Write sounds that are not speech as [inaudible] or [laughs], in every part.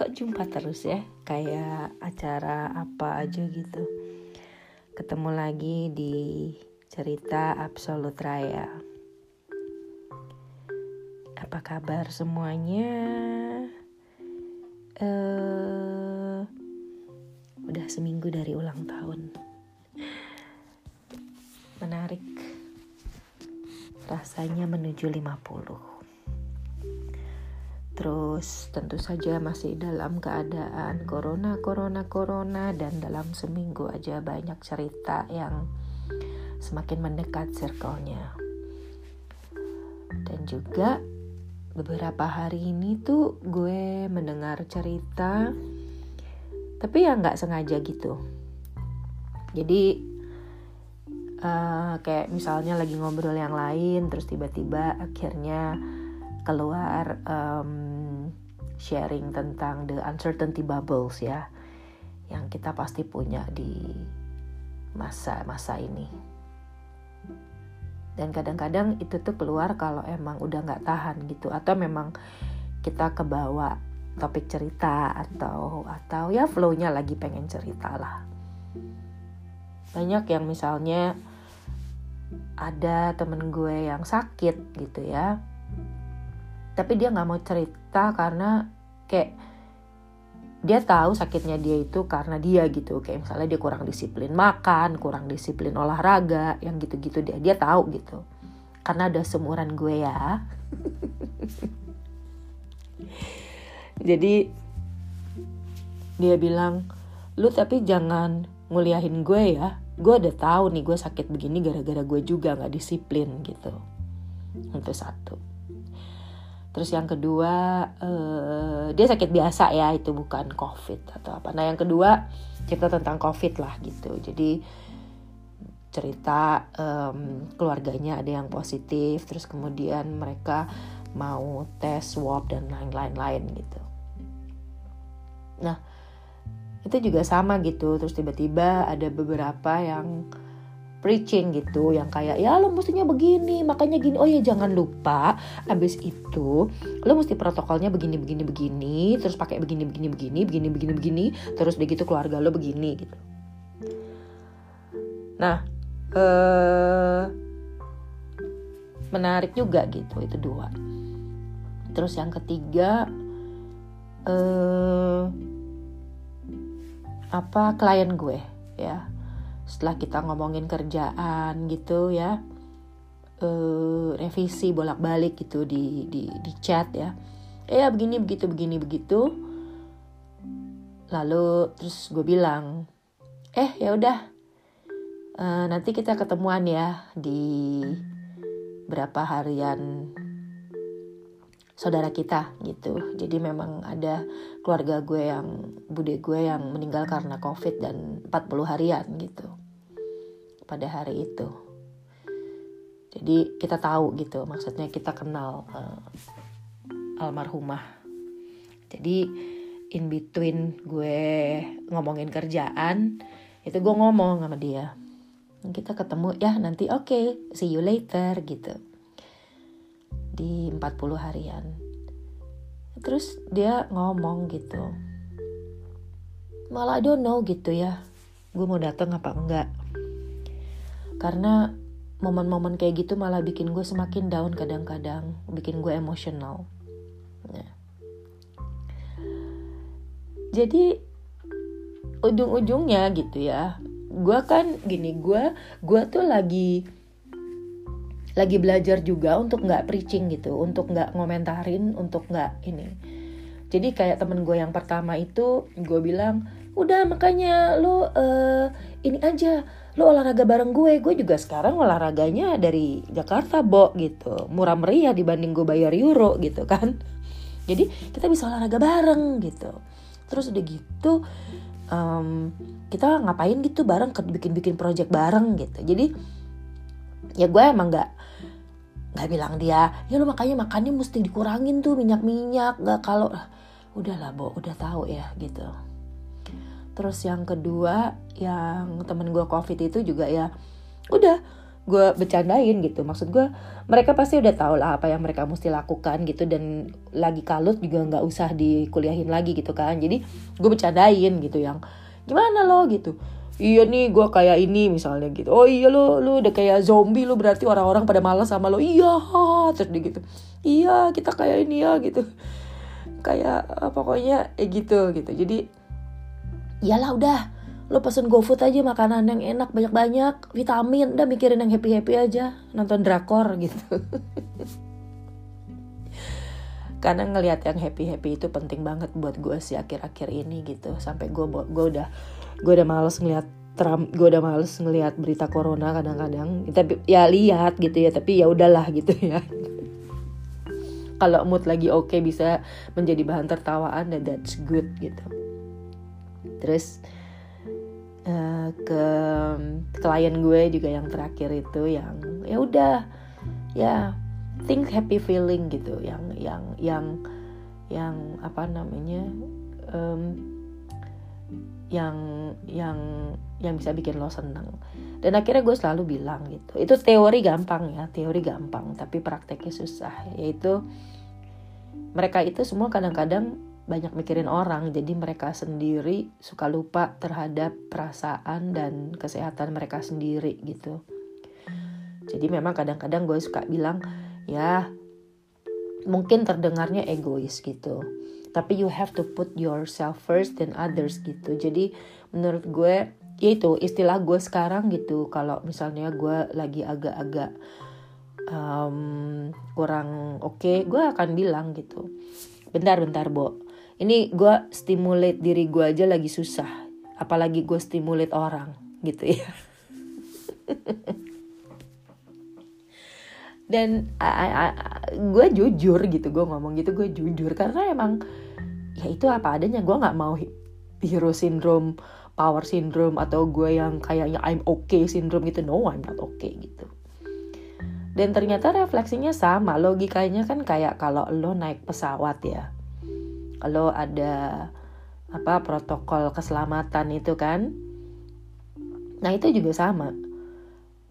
Kok jumpa terus ya? Kayak acara apa aja gitu. Ketemu lagi di cerita Absolut Raya. Apa kabar semuanya? Eh, udah seminggu dari ulang tahun. Menarik. Rasanya menuju 50. Terus tentu saja masih dalam keadaan corona, corona, corona dan dalam seminggu aja banyak cerita yang semakin mendekat circle-nya. Dan juga beberapa hari ini tuh gue mendengar cerita tapi ya nggak sengaja gitu. Jadi uh, kayak misalnya lagi ngobrol yang lain terus tiba-tiba akhirnya keluar um, sharing tentang the uncertainty bubbles ya yang kita pasti punya di masa-masa ini. Dan kadang-kadang itu tuh keluar kalau emang udah nggak tahan gitu atau memang kita kebawa topik cerita atau atau ya flownya lagi pengen cerita lah. Banyak yang misalnya ada temen gue yang sakit gitu ya tapi dia nggak mau cerita karena kayak dia tahu sakitnya dia itu karena dia gitu. Kayak misalnya dia kurang disiplin makan kurang disiplin olahraga yang gitu-gitu dia dia tahu gitu. Karena ada semuran gue ya. [laughs] Jadi dia bilang lu tapi jangan nguliahin gue ya. Gue udah tahu nih gue sakit begini gara-gara gue juga nggak disiplin gitu. Itu satu Terus yang kedua uh, dia sakit biasa ya itu bukan covid atau apa. Nah yang kedua cerita tentang covid lah gitu. Jadi cerita um, keluarganya ada yang positif, terus kemudian mereka mau tes swab dan lain-lain gitu. Nah itu juga sama gitu. Terus tiba-tiba ada beberapa yang preaching gitu yang kayak ya lo mestinya begini makanya gini. Oh ya jangan lupa. Abis itu lo mesti protokolnya begini begini begini terus pakai begini begini begini begini begini begini terus begitu keluarga lo begini gitu. Nah eh menarik juga gitu itu dua. Terus yang ketiga eh apa klien gue ya setelah kita ngomongin kerjaan gitu ya uh, revisi bolak-balik gitu di di di chat ya. Eh begini begitu begini begitu. Lalu terus gue bilang eh ya udah uh, nanti kita ketemuan ya di berapa harian saudara kita gitu jadi memang ada keluarga gue yang bude gue yang meninggal karena covid dan 40 harian gitu pada hari itu. Jadi kita tahu gitu, maksudnya kita kenal uh, almarhumah. Jadi in between gue ngomongin kerjaan, itu gue ngomong sama dia. Kita ketemu ya nanti oke, okay, see you later gitu. Di 40 harian. Terus dia ngomong gitu. Malah I don't know gitu ya. Gue mau datang apa enggak karena momen-momen kayak gitu malah bikin gue semakin down kadang-kadang bikin gue emosional nah. jadi ujung-ujungnya gitu ya gue kan gini gue gue tuh lagi lagi belajar juga untuk nggak preaching gitu untuk nggak ngomentarin untuk nggak ini. Jadi kayak temen gue yang pertama itu gue bilang udah makanya lo uh, ini aja lo olahraga bareng gue. Gue juga sekarang olahraganya dari Jakarta bo gitu. Murah meriah dibanding gue bayar euro gitu kan. [laughs] Jadi kita bisa olahraga bareng gitu. Terus udah gitu um, kita ngapain gitu bareng bikin bikin project bareng gitu. Jadi ya gue emang nggak nggak bilang dia ya lo makanya makannya mesti dikurangin tuh minyak minyak nggak kalau udahlah bo udah tahu ya gitu. Terus yang kedua yang temen gue covid itu juga ya udah gue bercandain gitu. Maksud gue mereka pasti udah tahu lah apa yang mereka mesti lakukan gitu dan lagi kalut juga nggak usah dikuliahin lagi gitu kan. Jadi gue bercandain gitu yang gimana lo? gitu iya nih gue kayak ini misalnya gitu. Oh iya lo lo udah kayak zombie lo berarti orang-orang pada malas sama lo. Iya terus dia gitu. Iya kita kayak ini ya gitu. Kayak pokoknya eh gitu gitu. Jadi iyalah udah. Lo pesen GoFood aja makanan yang enak banyak-banyak vitamin. Udah mikirin yang happy-happy aja. Nonton drakor [laughs] gitu. Karena ngelihat yang happy-happy itu penting banget buat gue sih akhir-akhir ini gitu. Sampai gue gue udah gue udah males ngelihat Trump gue udah males ngelihat berita corona kadang-kadang. Tapi ya lihat gitu ya tapi ya udahlah gitu ya. [laughs] Kalau mood lagi oke okay, bisa menjadi bahan tertawaan dan that's good gitu. Terus uh, ke klien gue juga yang terakhir itu yang ya udah ya think happy feeling gitu. Yang yang yang yang apa namanya um, yang yang yang bisa bikin lo seneng. Dan akhirnya gue selalu bilang gitu. Itu teori gampang ya teori gampang tapi prakteknya susah. Yaitu mereka itu semua kadang-kadang banyak mikirin orang. Jadi mereka sendiri suka lupa terhadap perasaan dan kesehatan mereka sendiri gitu. Jadi memang kadang-kadang gue suka bilang ya mungkin terdengarnya egois gitu tapi you have to put yourself first than others gitu. Jadi menurut gue ya itu istilah gue sekarang gitu. Kalau misalnya gue lagi agak-agak um, kurang oke okay, gue akan bilang gitu. Bentar bentar bo. Ini gue stimulate diri gue aja lagi susah. Apalagi gue stimulate orang gitu ya [laughs] dan gue jujur gitu gue ngomong gitu gue jujur. Karena emang ya itu apa adanya. Gue nggak mau hero syndrome power syndrome atau gue yang kayaknya I'm okay syndrome gitu. No I'm not okay gitu. Dan ternyata refleksinya sama. Logikanya kan kayak kalau lo naik pesawat ya. Kalau ada apa protokol keselamatan itu kan. Nah itu juga sama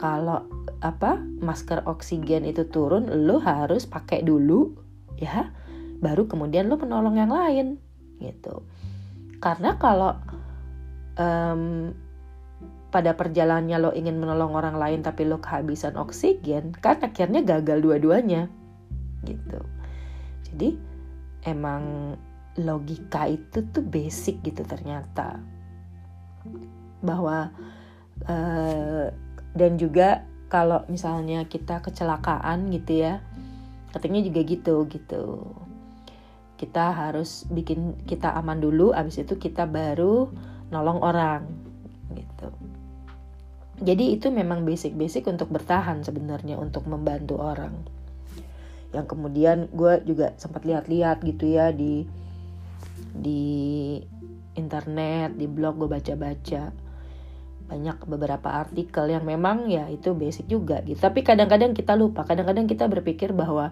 kalau apa masker oksigen itu turun lo harus pakai dulu ya. Baru kemudian lo menolong yang lain gitu. Karena kalau um, pada perjalanannya lo ingin menolong orang lain tapi lo kehabisan oksigen kan akhirnya gagal dua-duanya gitu. Jadi emang logika itu tuh basic gitu ternyata. Bahwa uh, dan juga kalau misalnya kita kecelakaan gitu ya katanya juga gitu gitu. Kita harus bikin kita aman dulu abis itu kita baru nolong orang gitu. Jadi itu memang basic-basic untuk bertahan sebenarnya untuk membantu orang. Yang kemudian gue juga sempat lihat-lihat gitu ya di di internet di blog gue baca-baca banyak beberapa artikel yang memang ya itu basic juga gitu. Tapi kadang-kadang kita lupa kadang-kadang kita berpikir bahwa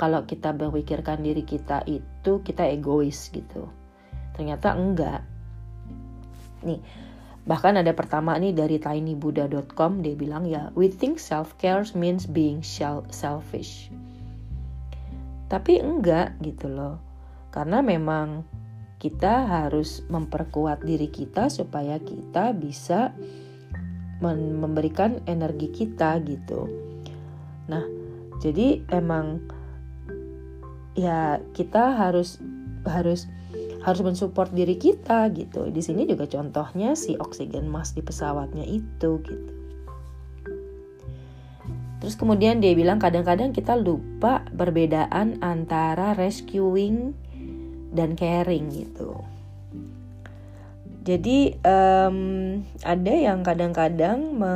kalau kita memikirkan diri kita itu kita egois gitu. Ternyata enggak. Nih bahkan ada pertama nih dari tinybuddha.com dia bilang ya we think self care means being selfish. Tapi enggak gitu loh. Karena memang kita harus memperkuat diri kita supaya kita bisa memberikan energi kita gitu. Nah, jadi emang ya kita harus harus harus mensupport diri kita gitu. Di sini juga contohnya si oksigen mask di pesawatnya itu gitu. Terus kemudian dia bilang kadang-kadang kita lupa perbedaan antara rescuing dan caring gitu. Jadi um, ada yang kadang-kadang me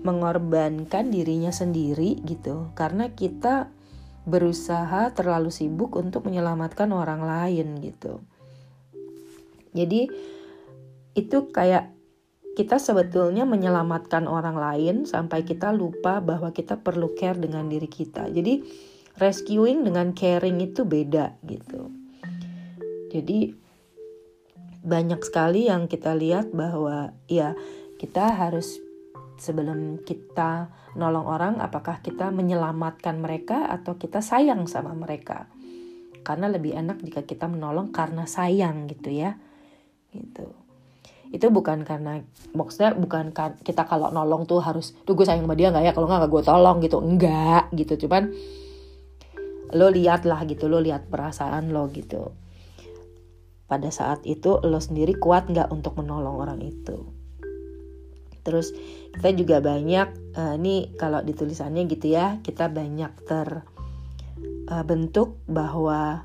mengorbankan dirinya sendiri gitu karena kita berusaha terlalu sibuk untuk menyelamatkan orang lain gitu. Jadi itu kayak kita sebetulnya menyelamatkan orang lain sampai kita lupa bahwa kita perlu care dengan diri kita. Jadi rescuing dengan caring itu beda gitu. Jadi banyak sekali yang kita lihat bahwa ya kita harus sebelum kita nolong orang apakah kita menyelamatkan mereka atau kita sayang sama mereka? Karena lebih enak jika kita menolong karena sayang gitu ya. Gitu. Itu bukan karena maksudnya bukan kan kita kalau nolong tuh harus tuh gue sayang sama dia nggak ya? Kalau nggak gue tolong gitu. Enggak gitu. Cuman lo lihat lah gitu lo lihat perasaan lo gitu. Pada saat itu lo sendiri kuat nggak untuk menolong orang itu? Terus kita juga banyak uh, ini kalau di tulisannya gitu ya kita banyak terbentuk uh, bahwa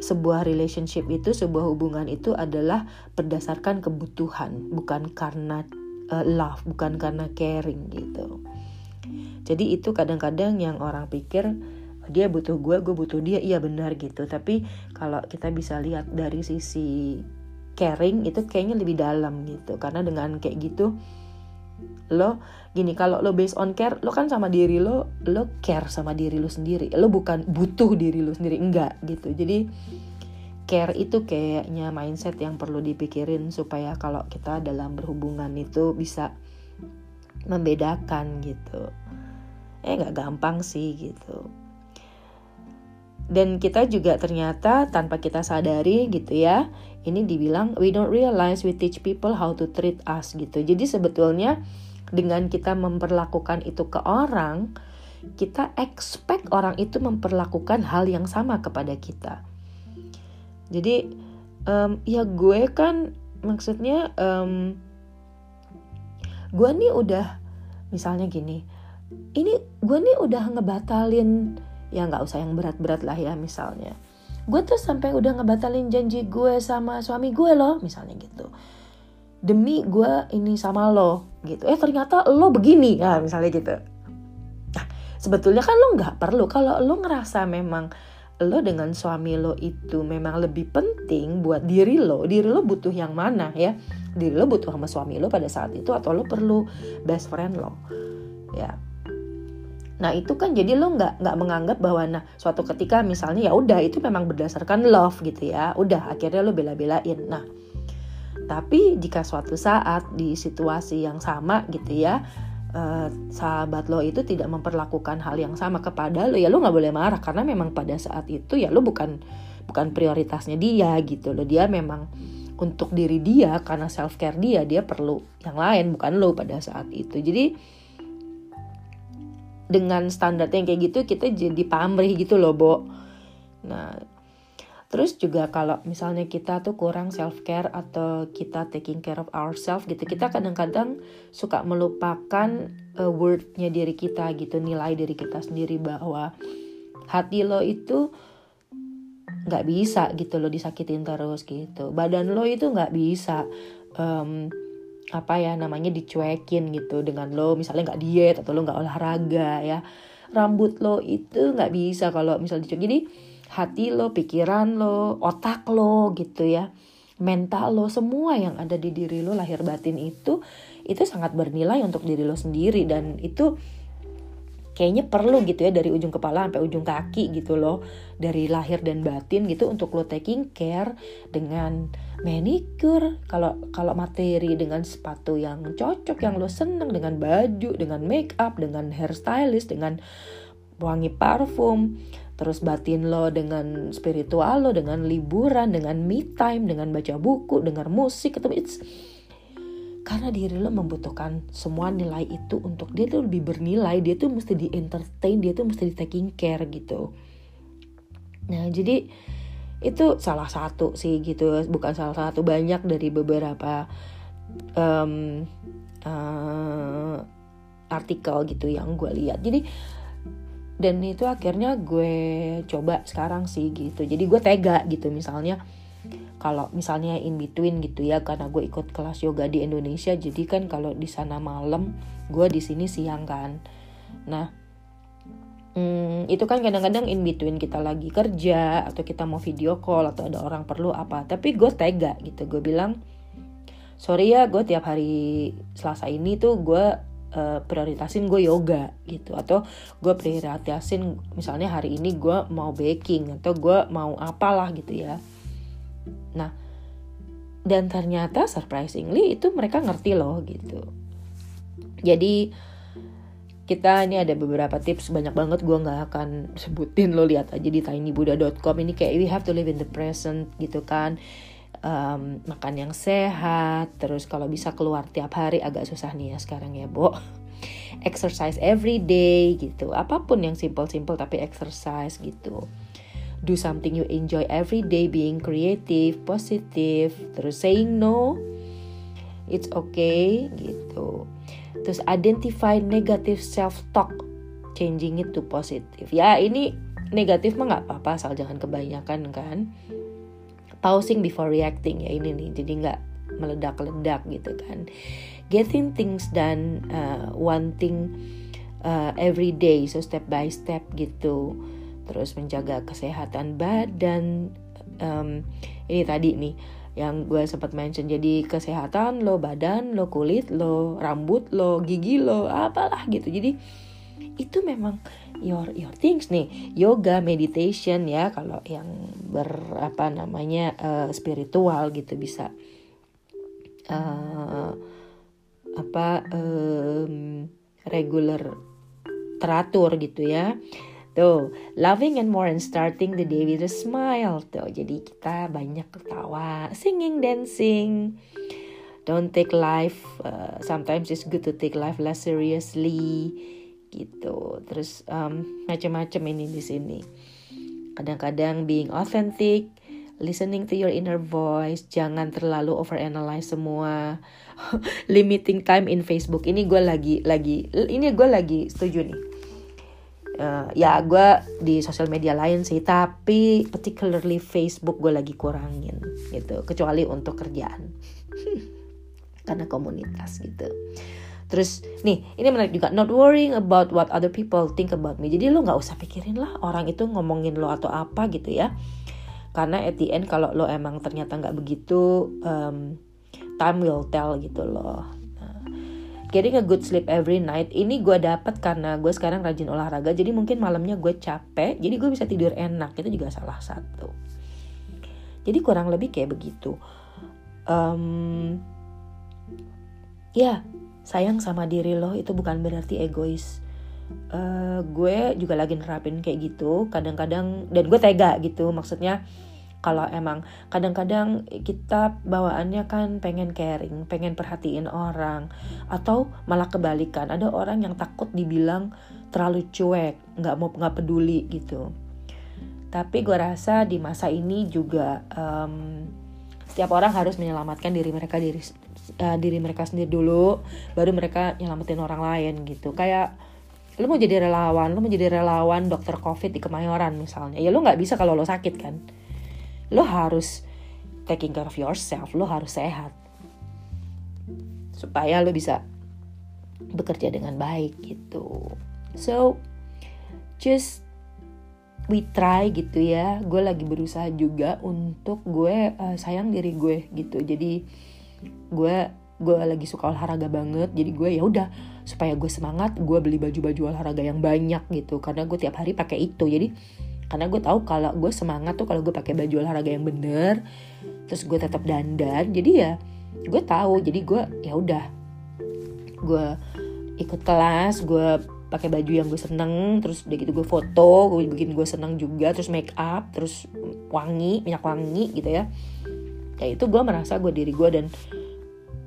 sebuah relationship itu sebuah hubungan itu adalah berdasarkan kebutuhan bukan karena uh, love bukan karena caring gitu. Jadi itu kadang-kadang yang orang pikir dia butuh gue gue butuh dia. Iya benar gitu. Tapi kalau kita bisa lihat dari sisi caring itu kayaknya lebih dalam gitu. Karena dengan kayak gitu lo gini kalau lo based on care lo kan sama diri lo lo care sama diri lo sendiri. Lo bukan butuh diri lo sendiri enggak gitu. Jadi care itu kayaknya mindset yang perlu dipikirin supaya kalau kita dalam berhubungan itu bisa membedakan gitu. Eh nggak gampang sih gitu dan kita juga ternyata tanpa kita sadari gitu ya ini dibilang we don't realize we teach people how to treat us gitu jadi sebetulnya dengan kita memperlakukan itu ke orang, kita expect orang itu memperlakukan hal yang sama kepada kita. Jadi um, ya gue kan maksudnya um, gue nih udah misalnya gini, ini gue nih udah ngebatalin ya nggak usah yang berat-berat lah ya misalnya. Gue tuh sampai udah ngebatalin janji gue sama suami gue loh misalnya gitu. Demi gue ini sama lo gitu. Eh ternyata lo begini. Ya misalnya gitu. Nah sebetulnya kan lo nggak perlu. Kalau lo ngerasa memang lo dengan suami lo itu memang lebih penting buat diri lo diri lo butuh yang mana ya? Diri lo butuh sama suami lo pada saat itu atau lo perlu best friend lo ya Nah itu kan jadi lo nggak nggak menganggap bahwa nah suatu ketika misalnya ya udah itu memang berdasarkan love gitu ya, udah akhirnya lo bela-belain. Nah tapi jika suatu saat di situasi yang sama gitu ya, uh, sahabat lo itu tidak memperlakukan hal yang sama kepada lo, ya lo nggak boleh marah karena memang pada saat itu ya lo bukan bukan prioritasnya dia gitu loh. Dia memang untuk diri dia karena self care dia dia perlu yang lain bukan lo pada saat itu. Jadi dengan standar yang kayak gitu kita jadi pamrih gitu loh, Bo. Nah, Terus juga kalau misalnya kita tuh kurang self care atau kita taking care of ourselves gitu, kita kadang-kadang suka melupakan uh, wordnya diri kita gitu, nilai diri kita sendiri bahwa hati lo itu nggak bisa gitu lo disakitin terus gitu, badan lo itu nggak bisa um, apa ya namanya dicuekin gitu dengan lo misalnya nggak diet atau lo nggak olahraga ya, rambut lo itu nggak bisa kalau misalnya dicuekin jadi hati lo, pikiran lo, otak lo gitu ya. Mental lo, semua yang ada di diri lo lahir batin itu itu sangat bernilai untuk diri lo sendiri dan itu kayaknya perlu gitu ya dari ujung kepala sampai ujung kaki gitu loh. Dari lahir dan batin gitu untuk lo taking care dengan manicure. Kalau kalau materi dengan sepatu yang cocok yang lo seneng dengan baju dengan make up dengan hairstylist dengan wangi parfum. Terus batin lo dengan spiritual lo dengan liburan dengan me time dengan baca buku dengar musik itu it's karena diri lo membutuhkan semua nilai itu untuk dia tuh lebih bernilai dia tuh mesti di entertain dia tuh mesti di taking care gitu. Nah jadi itu salah satu sih gitu bukan salah satu banyak dari beberapa um, uh, artikel gitu yang gue lihat. Jadi dan itu akhirnya gue coba sekarang sih gitu. Jadi gue tega gitu misalnya kalau misalnya in between gitu ya karena gue ikut kelas yoga di Indonesia jadi kan kalau di sana malam gue di sini siang kan. Nah hmm, itu kan kadang-kadang in between kita lagi kerja atau kita mau video call atau ada orang perlu apa. Tapi gue tega gitu gue bilang sorry ya gue tiap hari Selasa ini tuh gue uh, prioritasin gue yoga gitu. Atau gue prioritasin misalnya hari ini gue mau baking atau gue mau apalah gitu ya nah dan ternyata surprisingly itu mereka ngerti loh gitu. Jadi kita ini ada beberapa tips banyak banget gue nggak akan sebutin lo lihat aja di tinybuddha.com ini kayak we have to live in the present gitu kan. Um, makan yang sehat terus kalau bisa keluar tiap hari agak susah nih ya sekarang ya Bo. Exercise every day gitu. Apa pun yang simple-simple tapi exercise gitu do something you enjoy every day being creative positive terus saying no it's okay gitu Terus identify negative self talk, changing it to positive. Ya ini negatif mah nggak apa-apa asal jangan kebanyakan kan. Pausing before reacting ya ini nih jadi nggak meledak-ledak gitu kan. Getting things done, uh, one thing uh, every day, so step by step gitu. Terus menjaga kesehatan badan. Um, ini tadi nih yang gue sempat mention. Jadi kesehatan lo badan lo kulit lo rambut lo gigi lo apalah gitu. Jadi itu memang your your things nih. Yoga meditation ya kalau yang berapa namanya uh, spiritual gitu bisa. Uh, apa um, regular teratur gitu ya Tuh, loving and more and starting the day with a smile. Tuh, jadi kita banyak ketawa, singing, dancing. Don't take life, uh, sometimes it's good to take life less seriously. Gitu. Terus um, macam-macam ini di sini. Kadang-kadang being authentic, listening to your inner voice, jangan terlalu overanalyze semua. [laughs] Limiting time in Facebook. Ini gue lagi lagi ini gue lagi setuju nih uh, ya gue di sosial media lain sih tapi particularly Facebook gue lagi kurangin gitu. Kecuali untuk kerjaan. [laughs] Karena komunitas gitu. Terus nih ini menarik juga. Not worrying about what other people think about me. Jadi lo nggak usah pikirin lah orang itu ngomongin lo atau apa gitu ya. Karena at the end kalau lo emang ternyata nggak begitu um, time will tell gitu loh getting a good sleep every night ini gue dapat karena gue sekarang rajin olahraga jadi mungkin malamnya gue capek jadi gue bisa tidur enak itu juga salah satu. Jadi kurang lebih kayak begitu. Um, ya sayang sama diri lo itu bukan berarti egois. Uh, gue juga lagi nerapin kayak gitu kadang-kadang dan gue tega gitu maksudnya kalau emang kadang-kadang kita bawaannya kan pengen caring, pengen perhatiin orang, atau malah kebalikan ada orang yang takut dibilang terlalu cuek, nggak mau nggak peduli gitu. Tapi gue rasa di masa ini juga um, setiap orang harus menyelamatkan diri mereka diri uh, diri mereka sendiri dulu, baru mereka nyelamatin orang lain gitu. Kayak lu mau jadi relawan, lu mau jadi relawan dokter covid di Kemayoran misalnya, ya lu nggak bisa kalau lo sakit kan lo harus taking care of yourself. Lo harus sehat. Supaya lo bisa bekerja dengan baik gitu. So just we try gitu ya. Gue lagi berusaha juga untuk gue uh, sayang diri gue gitu. Jadi gue gue lagi suka olahraga banget. Jadi gue ya udah supaya gue semangat gue beli baju-baju olahraga yang banyak gitu. Karena gue tiap hari pakai itu. Jadi karena gue tahu kalau gue semangat tuh kalau gue pakai baju olahraga yang bener terus gue tetap dandan jadi ya gue tahu. Jadi gue ya udah. Gue ikut kelas gue pakai baju yang gue seneng terus udah gitu gue foto gue bikin gue seneng juga terus make up terus wangi minyak wangi gitu ya. Ya itu gue merasa gue diri gue dan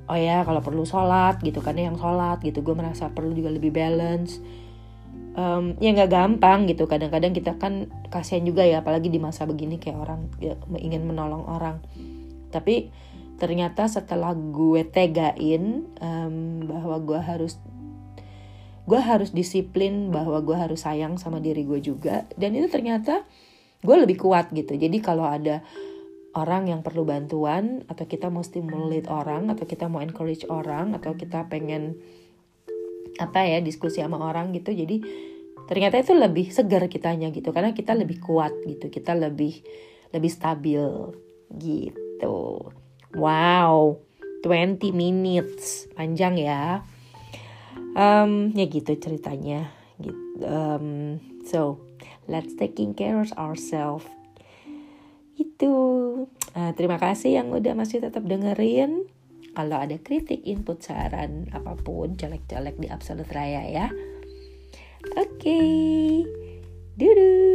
oh ya kalau perlu sholat gitu kan yang sholat gitu gue merasa perlu juga lebih balance um, ya nggak gampang gitu. Kadang-kadang kita kan kasihan juga ya apalagi di masa begini kayak orang ya, ingin menolong orang. Tapi ternyata setelah gue tegain um, bahwa gue harus gue harus disiplin bahwa gue harus sayang sama diri gue juga dan itu ternyata gue lebih kuat gitu. Jadi kalau ada orang yang perlu bantuan atau kita mau stimulate orang atau kita mau encourage orang atau kita pengen apa ya diskusi sama orang gitu. Jadi ternyata itu lebih segar kitanya gitu. Karena kita lebih kuat gitu. Kita lebih lebih stabil gitu. Wow 20 minutes. Panjang ya. Um, ya gitu ceritanya. Gitu um, so let's taking care of ourselves. Itu. Uh, terima kasih yang udah masih tetap dengerin kalau ada kritik, input, saran, apa pun, jelek-jelek di Absolute Raya ya. Oke, okay. duduk.